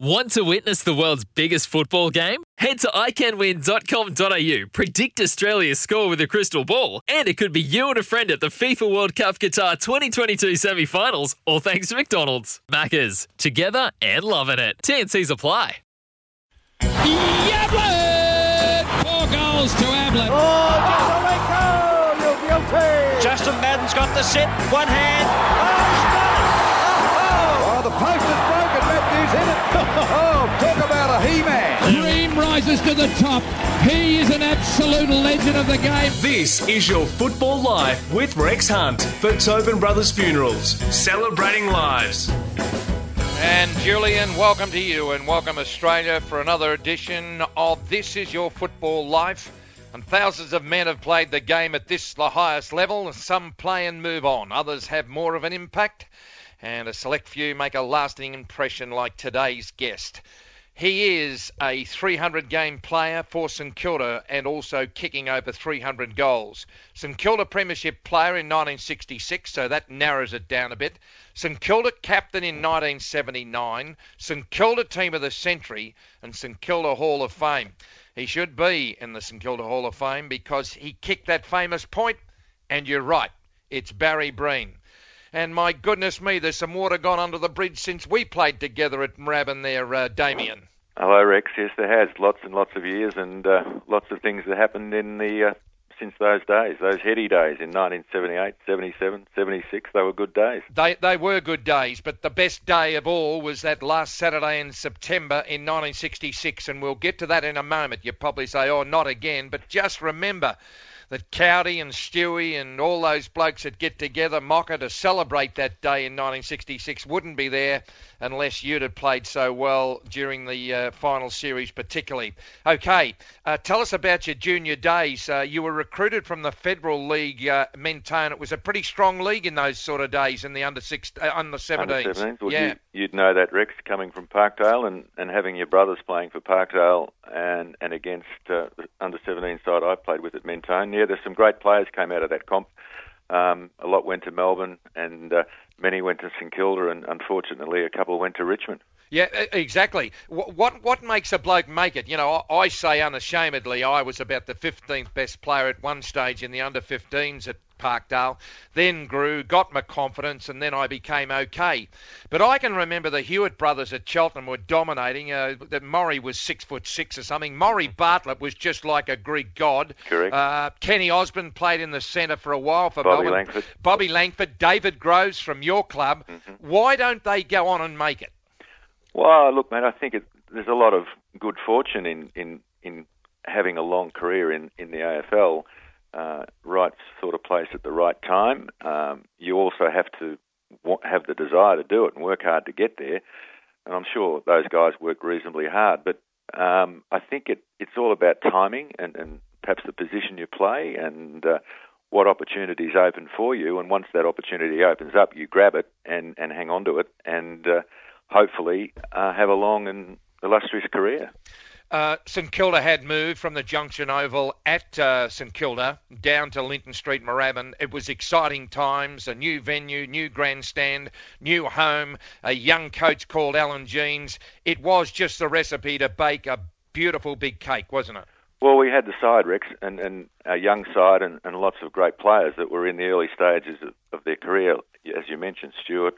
Want to witness the world's biggest football game? Head to iCanWin.com.au, predict Australia's score with a crystal ball, and it could be you and a friend at the FIFA World Cup Qatar 2022 semi finals, all thanks to McDonald's. Maccas, together and loving it. TNC's apply. Yablett! Four goals to Ablett. Oh, you're guilty. Justin Madden's got the set, one hand. Oh, he's got it! Oh, the post is broken. Matthews hit it. Oh, talk about a he-man. Dream rises to the top. He is an absolute legend of the game. This is your Football Life with Rex Hunt for Tobin Brothers Funerals, celebrating lives. And Julian, welcome to you and welcome Australia for another edition of This Is Your Football Life. And thousands of men have played the game at this, the highest level. Some play and move on, others have more of an impact, and a select few make a lasting impression, like today's guest. He is a 300 game player for St Kilda and also kicking over 300 goals. St Kilda Premiership player in 1966, so that narrows it down a bit. St Kilda captain in 1979, St Kilda team of the century, and St Kilda Hall of Fame. He should be in the St Kilda Hall of Fame because he kicked that famous point, and you're right, it's Barry Breen. And my goodness me, there's some water gone under the bridge since we played together at Moorabbin there, uh, Damien. Hello, Rex. Yes, there has lots and lots of years, and uh, lots of things that happened in the uh, since those days, those heady days in 1978, 77, 76. They were good days. They, they were good days, but the best day of all was that last Saturday in September in 1966, and we'll get to that in a moment. You probably say, oh, not again, but just remember that Cowdy and Stewie and all those blokes that get together, Mocker, to celebrate that day in 1966 wouldn't be there unless you'd have played so well during the uh, final series, particularly. Okay, uh, tell us about your junior days. Uh, you were recruited from the Federal League, uh, Mentone. It was a pretty strong league in those sort of days in the under six, uh, under 17s. Under 17s. Well, yeah. you, would know that, Rex, coming from Parkdale and, and having your brothers playing for Parkdale and, and against uh, the under 17 side I played with at Mentone. Yeah, there's some great players came out of that comp. Um, a lot went to Melbourne, and uh, many went to St Kilda, and unfortunately, a couple went to Richmond. Yeah, exactly. What, what what makes a bloke make it? You know, I, I say unashamedly, I was about the 15th best player at one stage in the under 15s at Parkdale. Then grew, got my confidence, and then I became okay. But I can remember the Hewitt brothers at Cheltenham were dominating. Uh, that Murray was six foot six or something. Murray Bartlett was just like a Greek god. Correct. Uh, Kenny Osborne played in the centre for a while for Bobby Melbourne. Langford. Bobby Langford, David Groves from your club. Why don't they go on and make it? Well, look, mate, I think it, there's a lot of good fortune in, in, in having a long career in, in the AFL. Uh, right sort of place at the right time. Um, you also have to have the desire to do it and work hard to get there. And I'm sure those guys work reasonably hard. But um, I think it, it's all about timing and, and perhaps the position you play and uh, what opportunities open for you. And once that opportunity opens up, you grab it and, and hang on to it and uh, hopefully uh, have a long and illustrious career. Uh, St Kilda had moved from the Junction Oval at uh, St Kilda down to Linton Street, Moorabbin. It was exciting times, a new venue, new grandstand, new home, a young coach called Alan Jeans. It was just the recipe to bake a beautiful big cake, wasn't it? Well, we had the side, Rex, and, and a young side and, and lots of great players that were in the early stages of, of their career. As you mentioned, Stewart,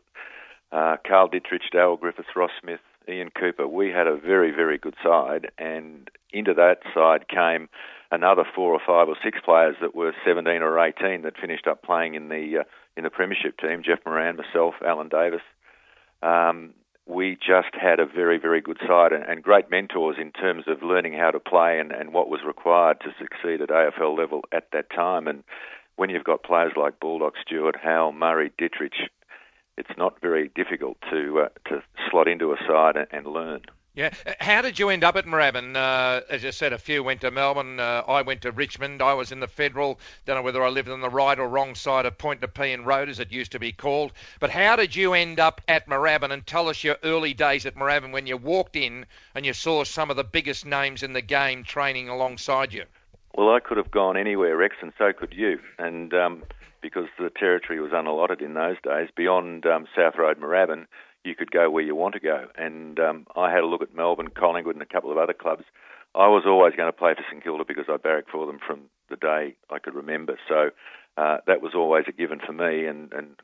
uh, Carl Ditterich, Dale Griffiths, Ross Smith, Ian Cooper. We had a very, very good side, and into that side came another four or five or six players that were 17 or 18 that finished up playing in the uh, in the premiership team. Jeff Moran, myself, Alan Davis. Um, we just had a very, very good side and, and great mentors in terms of learning how to play and, and what was required to succeed at AFL level at that time. And when you've got players like Bulldog Stewart, Howell, Murray, Ditterich, it's not very difficult to uh, to slot into a side and, and learn. Yeah. Uh, how did you end up at Moorabbin? Uh, as you said, a few went to Melbourne. Uh, I went to Richmond. I was in the Federal. Don't know whether I lived on the right or wrong side of Point Nepean Road, as it used to be called. But how did you end up at Moorabbin? And tell us your early days at Moorabbin when you walked in and you saw some of the biggest names in the game training alongside you. Well, I could have gone anywhere, Rex, and so could you. And um, because the territory was unallotted in those days, beyond um, South Road Moorabbin, you could go where you want to go. And um, I had a look at Melbourne, Collingwood, and a couple of other clubs. I was always going to play for St Kilda because I barracked for them from the day I could remember. So uh, that was always a given for me. And, and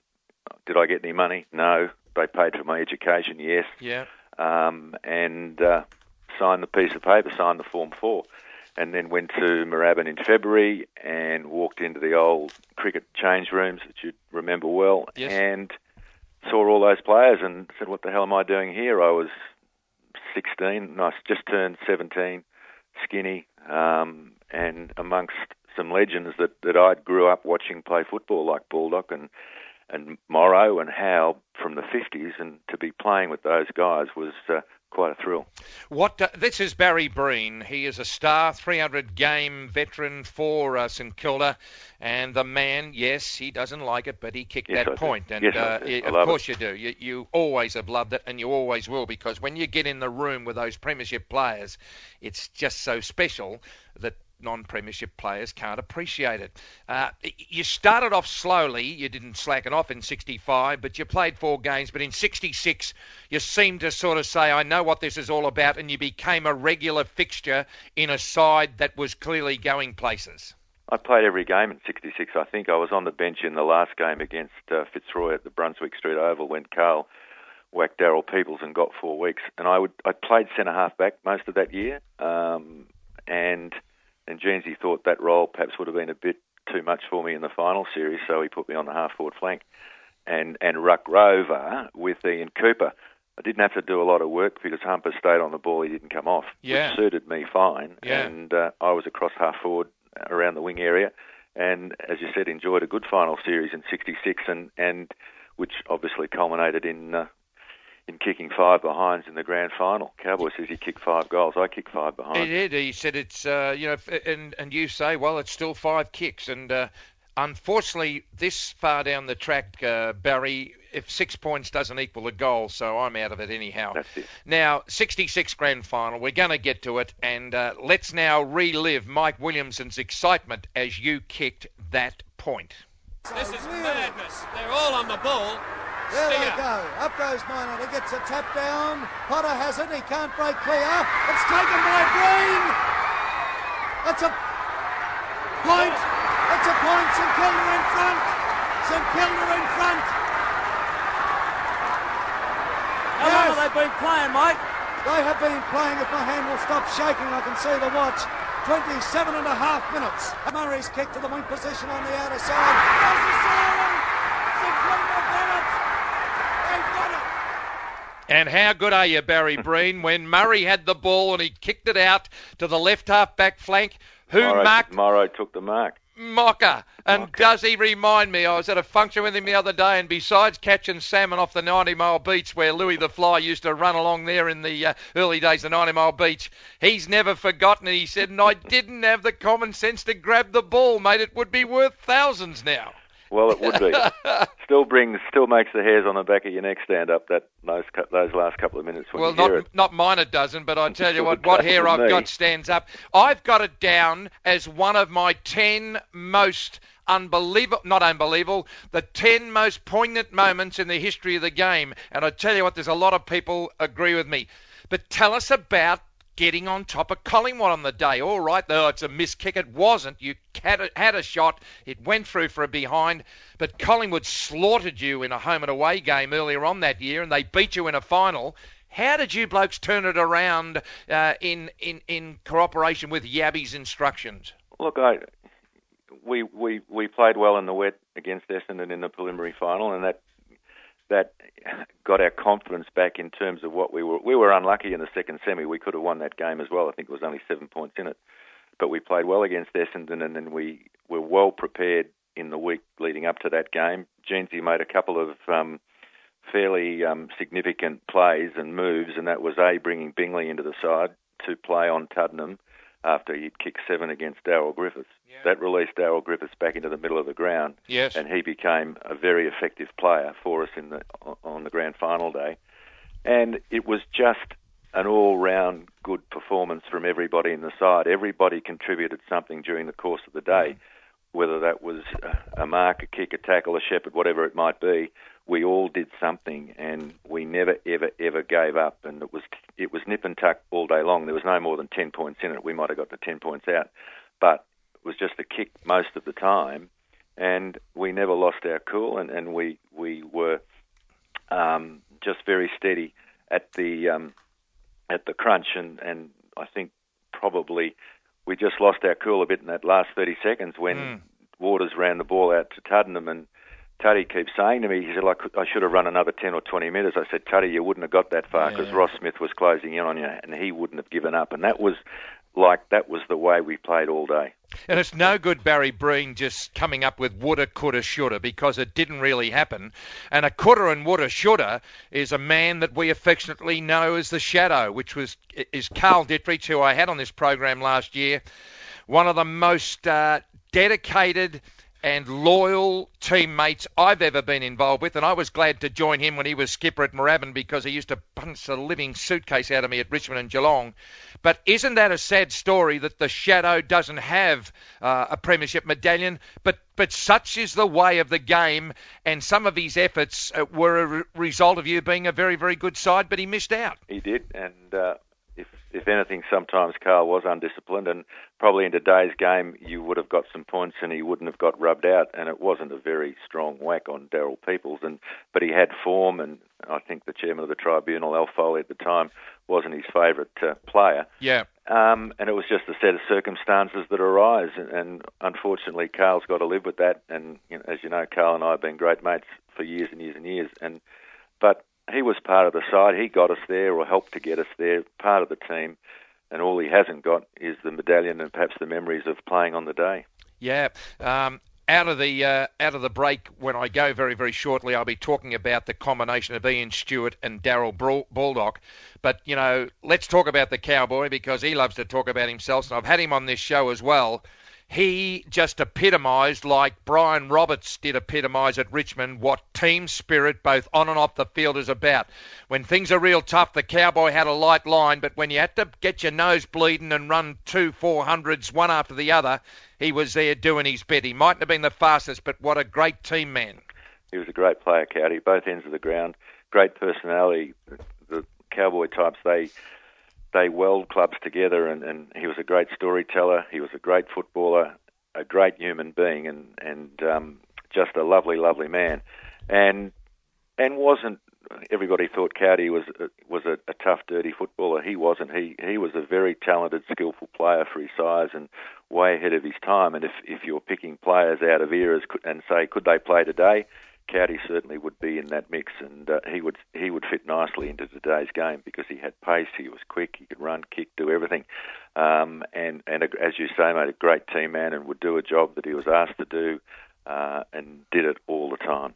did I get any money? No. They paid for my education, yes. Yeah. Um, and uh, signed the piece of paper, signed the Form 4 and then went to Moorabbin in February and walked into the old cricket change rooms that you remember well, yes. and saw all those players and said, "What the hell am I doing here?" I was 16, no, just turned 17, skinny, um, and amongst some legends that that I grew up watching play football, like Baldock and and Morrow and Howe from the 50s, and to be playing with those guys was uh, quite a thrill. What uh, this is Barry Breen. He is a star, 300 game veteran for uh, St Kilda, and the man, yes, he doesn't like it, but he kicked yes, that I point, do. and yes, uh, of course it. you do. You, you always have loved it, and you always will, because when you get in the room with those Premiership players, it's just so special that non-premiership players can't appreciate it. Uh, you started off slowly. You didn't slacken off in 65, but you played four games. But in 66, you seemed to sort of say, I know what this is all about, and you became a regular fixture in a side that was clearly going places. I played every game in 66. I think I was on the bench in the last game against uh, Fitzroy at the Brunswick Street Oval when Carl whacked Daryl Peoples and got four weeks. And I would I played centre half back most of that year. Um, and and Jeansy thought that role perhaps would have been a bit too much for me in the final series, so he put me on the half forward flank. And and Ruck Rover with Ian Cooper. I didn't have to do a lot of work because Humper stayed on the ball. He didn't come off, yeah. which suited me fine. Yeah. And uh, I was across half forward around the wing area, and as you said, enjoyed a good final series in '66, and and which obviously culminated in uh, in kicking five behinds in the grand final. Cowboy says he kicked five goals. I kicked five behinds. He did. He said it's uh, you know, and and you say, well, it's still five kicks, and uh, unfortunately, this far down the track, uh, Barry, if six points doesn't equal a goal, so I'm out of it anyhow. That's it. Now, 66 grand final. We're going to get to it, and uh, let's now relive Mike Williamson's excitement as you kicked that point. This is madness. They're all on the ball. There Stinger. they go. Up goes Minor. He gets a tap down. Potter has it. He can't break clear. It's taken by Breen. That's a point. That's a point. St Kilda in front. St Kilda in front. How long have they been playing, Mike? They have been playing. If my hand will stop shaking, I can see the watch. 27 and a half minutes. Murray's kick to the wing position on the outer side. There's the siren. St Kilda got it. They got it. And how good are you, Barry Breen? when Murray had the ball and he kicked it out to the left half back flank, who Morrow, marked Morrow took the mark. Mocker. And Mocker. does he remind me? I was at a function with him the other day, and besides catching salmon off the 90 mile beach where Louis the Fly used to run along there in the uh, early days of 90 mile beach, he's never forgotten it. He said, and I didn't have the common sense to grab the ball, mate. It would be worth thousands now. Well, it would be. still brings, still makes the hairs on the back of your neck stand up. That those those last couple of minutes when Well, you hear not not mine it doesn't, but I tell you what, what hair I've me. got stands up. I've got it down as one of my ten most unbelievable, not unbelievable, the ten most poignant moments in the history of the game. And I tell you what, there's a lot of people agree with me. But tell us about getting on top of Collingwood on the day. All right, though it's a missed kick. It wasn't. You had a, had a shot. It went through for a behind. But Collingwood slaughtered you in a home and away game earlier on that year, and they beat you in a final. How did you blokes turn it around uh, in, in in cooperation with Yabby's instructions? Look, I we we we played well in the wet against Essendon in the preliminary final, and that that got our confidence back in terms of what we were. We were unlucky in the second semi. We could have won that game as well. I think it was only seven points in it, but we played well against Essendon, and then we were well prepared in the week leading up to that game. Jeansy made a couple of um, fairly um, significant plays and moves, and that was a bringing Bingley into the side to play on Tuddenham after he'd kicked seven against Daryl Griffiths. Yeah. That released Daryl Griffiths back into the middle of the ground, yes. and he became a very effective player for us in the on the grand final day. And it was just an all-round good performance from everybody in the side. Everybody contributed something during the course of the day. Mm whether that was a mark, a kick, a tackle, a shepherd, whatever it might be, we all did something, and we never, ever, ever gave up. And it was it was nip and tuck all day long. There was no more than ten points in it. We might have got the ten points out, but it was just a kick most of the time, and we never lost our cool, and, and we we were um, just very steady at the um, at the crunch, and and I think probably we just lost our cool a bit in that last 30 seconds when mm. Waters ran the ball out to Tuddenham and Tuddy keeps saying to me, he said, like, I should have run another 10 or 20 metres. I said, Tuddy, you wouldn't have got that far because yeah. Ross Smith was closing in on you and he wouldn't have given up. And that was like that was the way we played all day. And it's no good Barry Breen just coming up with woulda, coulda, shoulda because it didn't really happen. And a coulda and woulda, shoulda is a man that we affectionately know as the Shadow, which was is Carl Ditterich, who I had on this program last year, one of the most uh, dedicated and loyal teammates I've ever been involved with, and I was glad to join him when he was skipper at Moorabbin because he used to punch a living suitcase out of me at Richmond and Geelong. But isn't that a sad story that the Shadow doesn't have uh, a premiership medallion? But but such is the way of the game, and some of his efforts uh, were a re- result of you being a very very good side, but he missed out. He did, and uh, if anything, sometimes Carl was undisciplined, and probably in today's game you would have got some points, and he wouldn't have got rubbed out. And it wasn't a very strong whack on Daryl Peoples, and but he had form, and I think the chairman of the tribunal, Al Foley at the time, wasn't his favourite uh, player. Yeah. Um, and it was just a set of circumstances that arise, and, and unfortunately, Carl's got to live with that. And you know, as you know, Carl and I have been great mates for years and years and years. And but he was part of the side. He got us there or helped to get us there, part of the team. And all he hasn't got is the medallion and perhaps the memories of playing on the day. Yeah. Um, out of the uh, out of the break, when I go very very shortly, I'll be talking about the combination of Ian Stewart and Darrel Baldock. But you know, let's talk about the cowboy because he loves to talk about himself, and I've had him on this show as well he just epitomised, like Brian Roberts did epitomise at Richmond, what team spirit, both on and off the field, is about. When things are real tough, the Cowboy had a light line, but when you had to get your nose bleeding and run two 400s one after the other, he was there doing his bit. He mightn't have been the fastest, but what a great team man. He was a great player, Cowdy, both ends of the ground. Great personality. The Cowboy types, they they weld clubs together, and, and he was a great storyteller. He was a great footballer, a great human being, and and um, just a lovely, lovely man. And and wasn't everybody thought Cowdy was was a, a tough, dirty footballer. He wasn't. He he was a very talented, skillful player for his size and way ahead of his time. And if if you're picking players out of eras and say could they play today, Cowdy certainly would be in that mix, and uh, he would he would fit nicely into today's game because he had pace, he was quick, he could run, kick, do everything, um, and and as you say, mate, a great team man and would do a job that he was asked to do, uh, and did it all the time.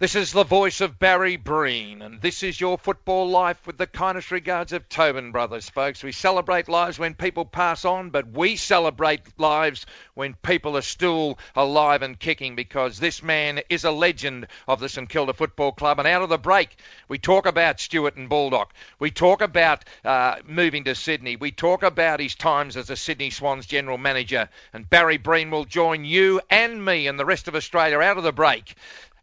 This is the voice of Barry Breen, and this is your football life with the kindest regards of Tobin Brothers, folks. We celebrate lives when people pass on, but we celebrate lives when people are still alive and kicking because this man is a legend of the St Kilda Football Club. And out of the break, we talk about Stewart and Baldock. We talk about uh, moving to Sydney. We talk about his times as a Sydney Swans general manager. And Barry Breen will join you and me and the rest of Australia out of the break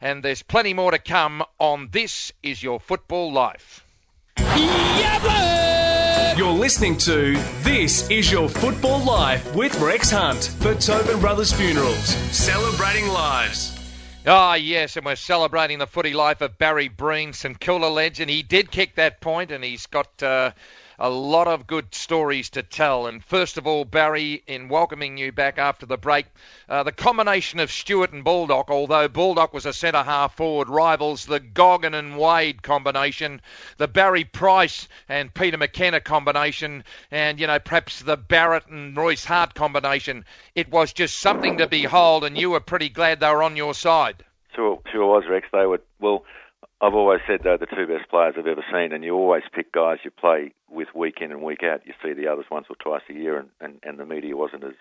and there's plenty more to come on This Is Your Football Life. You're listening to This Is Your Football Life with Rex Hunt for Tobin Brothers Funerals, celebrating lives. Ah, oh, yes, and we're celebrating the footy life of Barry Breen, St Kilda legend. He did kick that point, and he's got. Uh, a lot of good stories to tell. And first of all, Barry, in welcoming you back after the break, uh, the combination of Stewart and Baldock, although Baldock was a centre half forward, rivals the Goggin and Wade combination, the Barry Price and Peter McKenna combination, and, you know, perhaps the Barrett and Royce Hart combination. It was just something to behold, and you were pretty glad they were on your side. Sure, sure was, Rex. They were, well, I've always said they're the two best players I've ever seen, and you always pick guys you play with week in and week out. You see the others once or twice a year, and, and, and the media wasn't as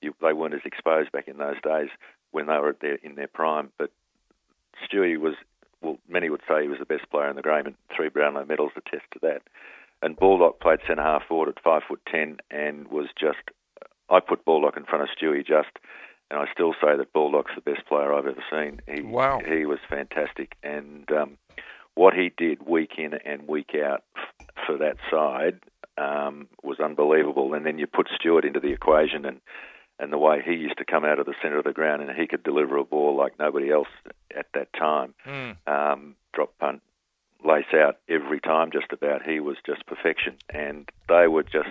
you, they weren't as exposed back in those days when they were at their, in their prime. But Stewie was, well, many would say he was the best player in the game, and three Brownlow medals attest to that. And Baldock played centre half forward at five foot ten, and was just. I put Baldock in front of Stewie just and I still say that Baldock's the best player I've ever seen. He, wow. He was fantastic, and um, what he did week in and week out f- for that side um, was unbelievable. And then you put Stewart into the equation, and and the way he used to come out of the centre of the ground, and he could deliver a ball like nobody else at that time. Mm. Um, drop punt, lace out every time, just about. He was just perfection, and they were just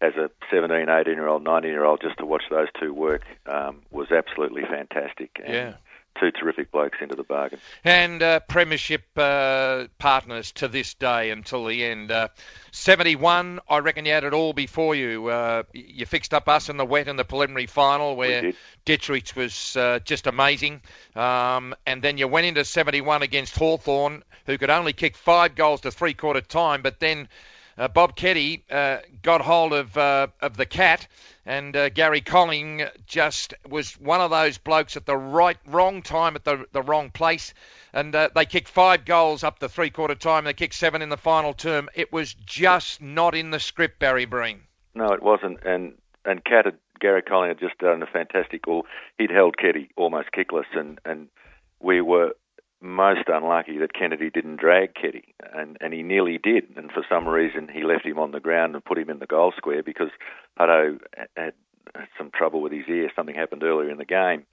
as a 17, 18 year old, 19 year old, just to watch those two work um, was absolutely fantastic. And Yeah. Two terrific blokes into the bargain. and uh, premiership uh, partners to this day until the end. Uh, 71, I reckon you had it all before you. Uh, you fixed up us in the wet in the preliminary final where. Ditterich was uh, just amazing. Um, and then you went into 71 against Hawthorn, who could only kick five goals to three quarter time, but then. Uh, Bob Keddie uh, got hold of uh, of the cat, and uh, Gary Colling just was one of those blokes at the right wrong time at the the wrong place, and uh, they kicked five goals up the three quarter time. They kicked seven in the final term. It was just not in the script, Barry Breen. No, it wasn't. And and Cat had, Gary Colling had just done a fantastic. Well, he'd held Keddie almost kickless, and and we were most unlucky that Kennedy didn't drag Keddie, and and he nearly did. And for some reason, he left him on the ground and put him in the goal square because Hutto had, some trouble with his ear. Something happened earlier in the game,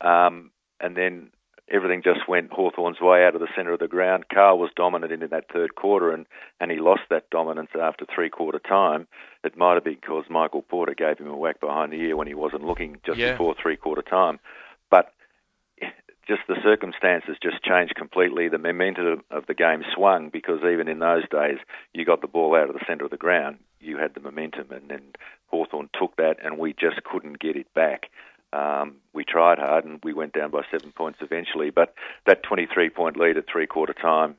um, and then everything just went Hawthorn's way out of the centre of the ground. Carl was dominant in that third quarter, and, and he lost that dominance after three quarter time. It might have been because Michael Porter gave him a whack behind the ear when he wasn't looking just Yeah. before three quarter time. Just the circumstances just changed completely. The momentum of the game swung because even in those days, you got the ball out of the centre of the ground, you had the momentum, and then Hawthorn took that, and we just couldn't get it back. Um, we tried hard, and we went down by seven points eventually. But that 23-point lead at three-quarter time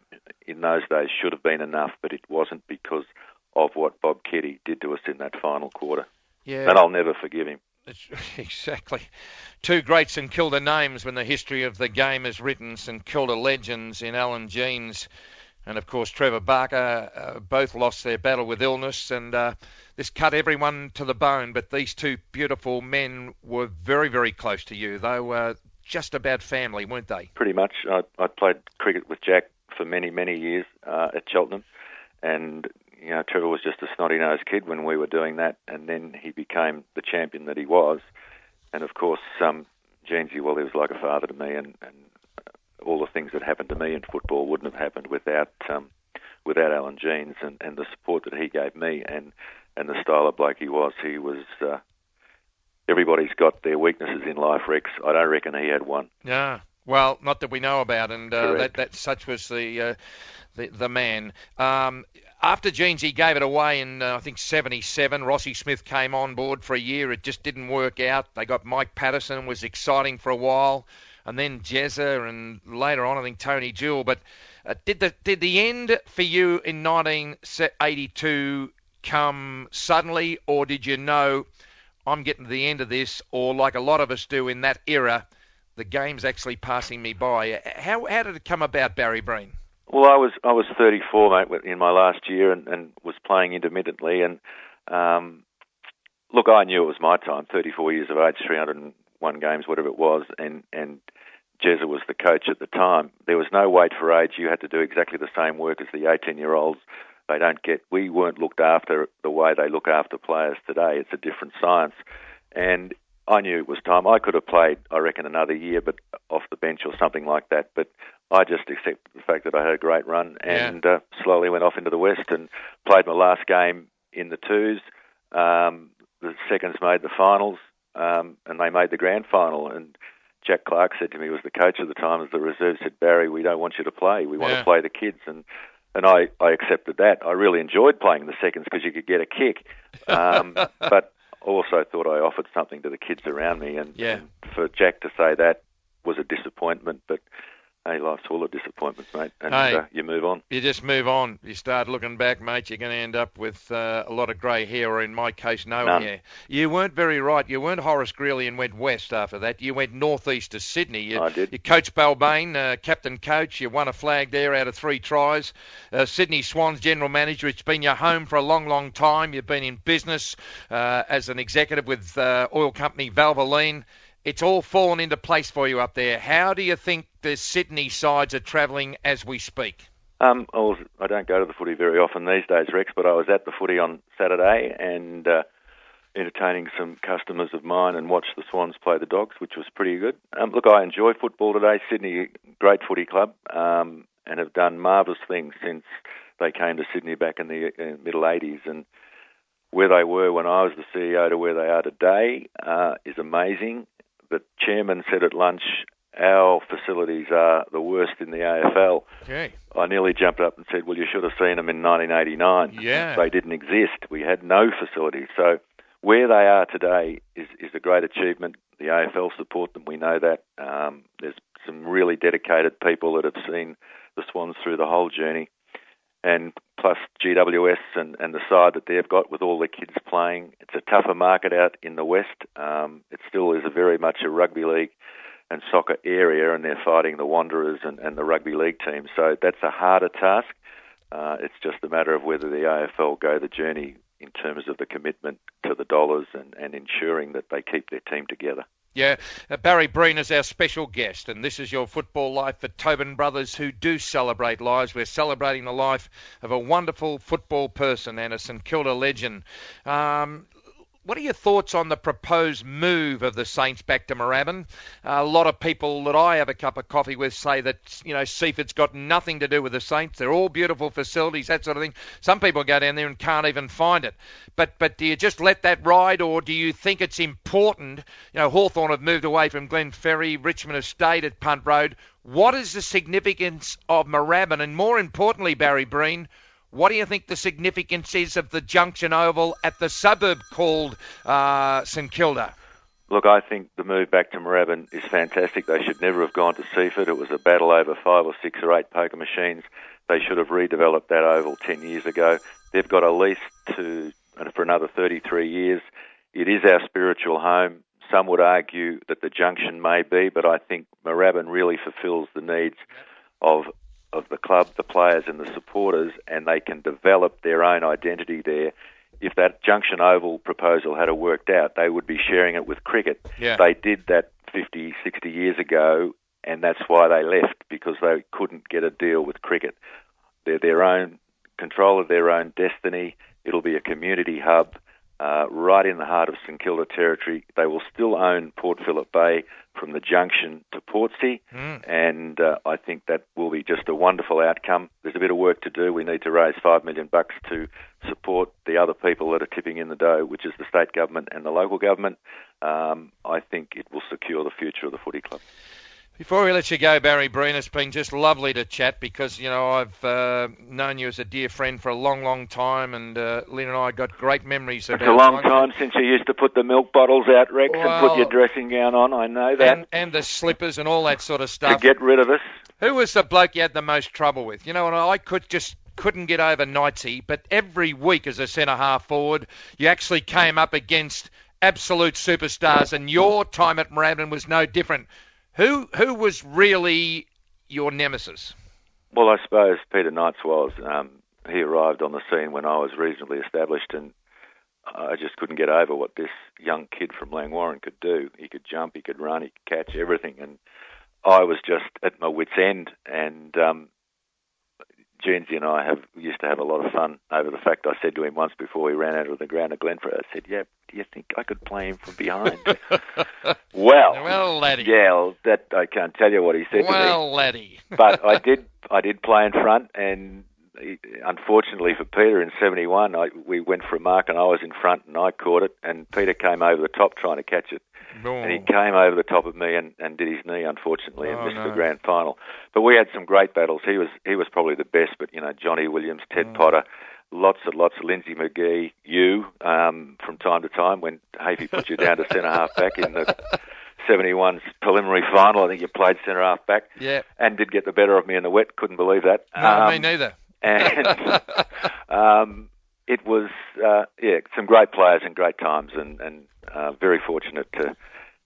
in those days should have been enough, but it wasn't because of what Bob Keddie did to us in that final quarter. Yeah. And I'll never forgive him. Exactly. Two great St Kilda names when the history of the game is written. St Kilda legends in Alan Jeans and, of course, Trevor Barker. Uh, both lost their battle with illness, and uh, this cut everyone to the bone. But these two beautiful men were very, very close to you. They were just about family, weren't they? Pretty much. I, I played cricket with Jack for many, many years uh, at Cheltenham, and you know Trevor was just a snotty-nosed kid when we were doing that, and then he became the champion that he was. And of course, um, Jeansy, well, he was like a father to me, and, and all the things that happened to me in football wouldn't have happened without um, without Alan Jeans and, and the support that he gave me, and and the style of bloke he was. He was. Uh, everybody's got their weaknesses in life, Rex. I don't reckon he had one. Yeah. Well, not that we know about, and uh, that, that such was the uh, the, the man. Um, after Jeansy gave it away in uh, I think '77, Rossi Smith came on board for a year. It just didn't work out. They got Mike Patterson, was exciting for a while, and then Jezza, and later on I think Tony Jewell. But uh, did the did the end for you in 1982 come suddenly, or did you know I'm getting to the end of this, or like a lot of us do in that era? the game's actually passing me by. How how did it come about, Barry Breen? Well, I was I was 34, mate, in my last year, and, and was playing intermittently. And um, look, I knew it was my time. 34 years of age, 301 games, whatever it was, and and Jezza was the coach at the time. There was no wait for age. You had to do exactly the same work as the 18 year olds. They don't get. We weren't looked after the way they look after players today. It's a different science, and I knew it was time. I could have played, I reckon, another year, but off the bench or something like that. But I just accepted the fact that I had a great run and uh, slowly went off into the west and played my last game in the twos. Um, the seconds made the finals, um, and they made the grand final. And Jack Clark said to me, who was the coach at the time, as the reserve said, Barry, we don't want you to play. We want Yeah. to play the kids. And and I, I accepted that. I really enjoyed playing the seconds because you could get a kick. Um, but also thought I offered something to the kids around me, and, Yeah. and for Jack to say that was a disappointment. But hey, life's full of disappointments, mate, and Hey. uh, you move on. You just move on. You start looking back, mate. You're going to end up with uh, a lot of grey hair, or in my case, no None. hair. You weren't very right. You weren't Horace Greeley and went west after that. You went northeast to Sydney. You, I did. You coached Balmain, uh, captain coach. You won a flag there out of three tries. Uh, Sydney Swans general manager. It's been your home for a long, long time. You've been in business uh, as an executive with uh, oil company Valvoline. It's all fallen into place for you up there. How do you think the Sydney sides are travelling as we speak? Um, I, was, I don't go to the footy very often these days, Rex, but I was at the footy on Saturday and uh, entertaining some customers of mine and watched the Swans play the Dogs, which was pretty good. Um, look, I enjoy football today. Sydney, great footy club, um, and have done marvellous things since they came to Sydney back in the middle 80s. And where they were when I was the CEO to where they are today uh, is amazing. The chairman said at lunch, our facilities are the worst in the AFL. Okay. I nearly jumped up and said, "Well, you should have seen them in 1989. Yeah. they didn't exist. We had no facilities. So where they are today is is a great achievement. The AFL support them. We know that. Um, there's some really dedicated people that have seen the Swans through the whole journey, and plus GWS and, and the side that they've got with all the kids playing. It's a tougher market out in the west. Um, it still is a very much a rugby league and soccer area, and they're fighting the Wanderers and, and the rugby league team. So that's a harder task. Uh, it's just a matter of whether the AFL go the journey in terms of the commitment to the dollars and, and ensuring that they keep their team together. Yeah, uh, Barry Breen is our special guest, and this is your football life for Tobin Brothers who do celebrate lives. We're celebrating the life of a wonderful football person and a St Kilda legend. Um, what are your thoughts on the proposed move of the Saints back to Moorabbin? a lot of people that I have a cup of coffee with say that you know Seaford's got nothing to do with the Saints. They're all beautiful facilities, that sort of thing. Some people go down there and can't even find it. But but do you just let that ride, or do you think it's important? You know, Hawthorn have moved away from Glenferrie, Richmond have stayed at Punt Road. What is the significance of Moorabbin, and more importantly, Barry Breen? What do you think the significance is of the Junction Oval at the suburb called uh, St Kilda? Look, I think the move back to Moorabbin is fantastic. They should never have gone to Seaford. It was a battle over five or six or eight poker machines. They should have redeveloped that oval 10 years ago. They've got a lease to for another 33 years. It is our spiritual home. Some would argue that the junction may be, but I think Moorabbin really fulfills the needs of of the club, the players, and the supporters, and they can develop their own identity there. If that Junction Oval proposal had worked out, they would be sharing it with cricket. Yeah. They did that 50, 60 years ago, and that's why they left because they couldn't get a deal with cricket. They're their own control of their own destiny. It'll be a community hub uh, right in the heart of St Kilda territory. They will still own Port Phillip Bay from the junction to Portsea, Mm. and uh, I think that will be just a wonderful outcome. There's a bit of work to do. We need to raise five million bucks to support the other people that are tipping in the dough, which is the state government and the local government. Um, I think it will secure the future of the footy club. Before we let you go, Barry Breen, it's been just lovely to chat because, you know, I've uh, known you as a dear friend for a long, long time, and uh, Lynn and I got great memories It's a long one- time since you used to put the milk bottles out, Rex, and put your dressing gown on. I know that. And, and the slippers and all that sort of stuff. to get rid of us. Who was the bloke you had the most trouble with? You know, and I could just couldn't get over Knightsy, but every week as a centre half forward, you actually came up against absolute superstars, and your time at Moorabbin was no different. Who who was really your nemesis? Well, I suppose Peter Knights was. Um, he arrived on the scene when I was reasonably established, and I just couldn't get over what this young kid from Langwarrin could do. He could jump, he could run, he could catch everything, and I was just at my wits' end. And um, Jeansy and I have used to have a lot of fun over the fact I said to him once before he ran out of the ground at Glenford, I said, "Yeah, do you think I could play him from behind?" well, Well, laddie. yeah, well, that I can't tell you what he said to me Well, laddie. but I did I did play in front, and unfortunately for Peter in '71, I, we went for a mark, and I was in front, and I caught it, and Peter came over the top trying to catch it, and he came over the top of me and, and did his knee, unfortunately, and Oh, missed no. the grand final. But we had some great battles. He was he was probably the best, but you know Johnny Williams, Ted Mm. Potter. Lots and lots of Lindsay McGee, you um, from time to time when Hafey put you down to centre half back in the 71's preliminary final. I think you played centre half back. Yeah. And did get the better of me in the wet. Couldn't believe that. No, Um, me neither. And um, it was uh, yeah some great players and great times and and uh, very fortunate to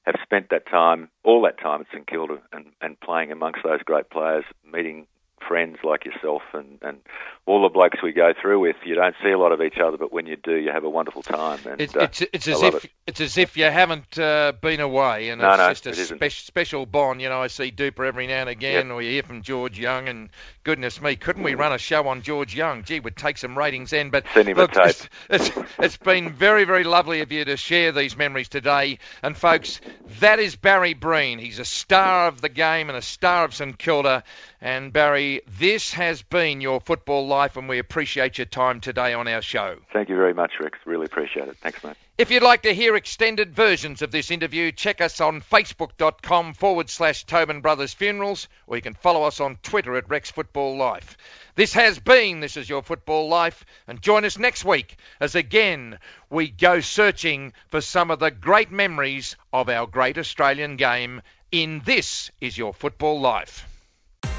have spent that time all that time at St Kilda and, and playing amongst those great players meeting friends like yourself and, and all the blokes we go through with you don't see a lot of each other but when you do you have a wonderful time and It's, uh, it's, it's as if it. it's as if you haven't uh, been away, and No, it's no, just a it spe- special bond. You know, I see Duper every now and again, or you hear from George Young, and goodness me, couldn't we run a show on George Young? Gee, we'd take some ratings in. But Send him a look, tape. It's, it's, it's been very, very lovely of you to share these memories today. And folks, that is Barry Breen. He's a star of the game and a star of St Kilda. And Barry, this has been your football life, and we appreciate your time today on our show. thank you very much Rex really appreciate it thanks mate If you'd like to hear extended versions of this interview, check us on facebook.com forward slash Tobin Brothers Funerals, or you can follow us on Twitter at Rex Football Life. This has been This Is Your Football Life, and join us next week as again we go searching for some of the great memories of our great Australian game in This Is Your Football Life.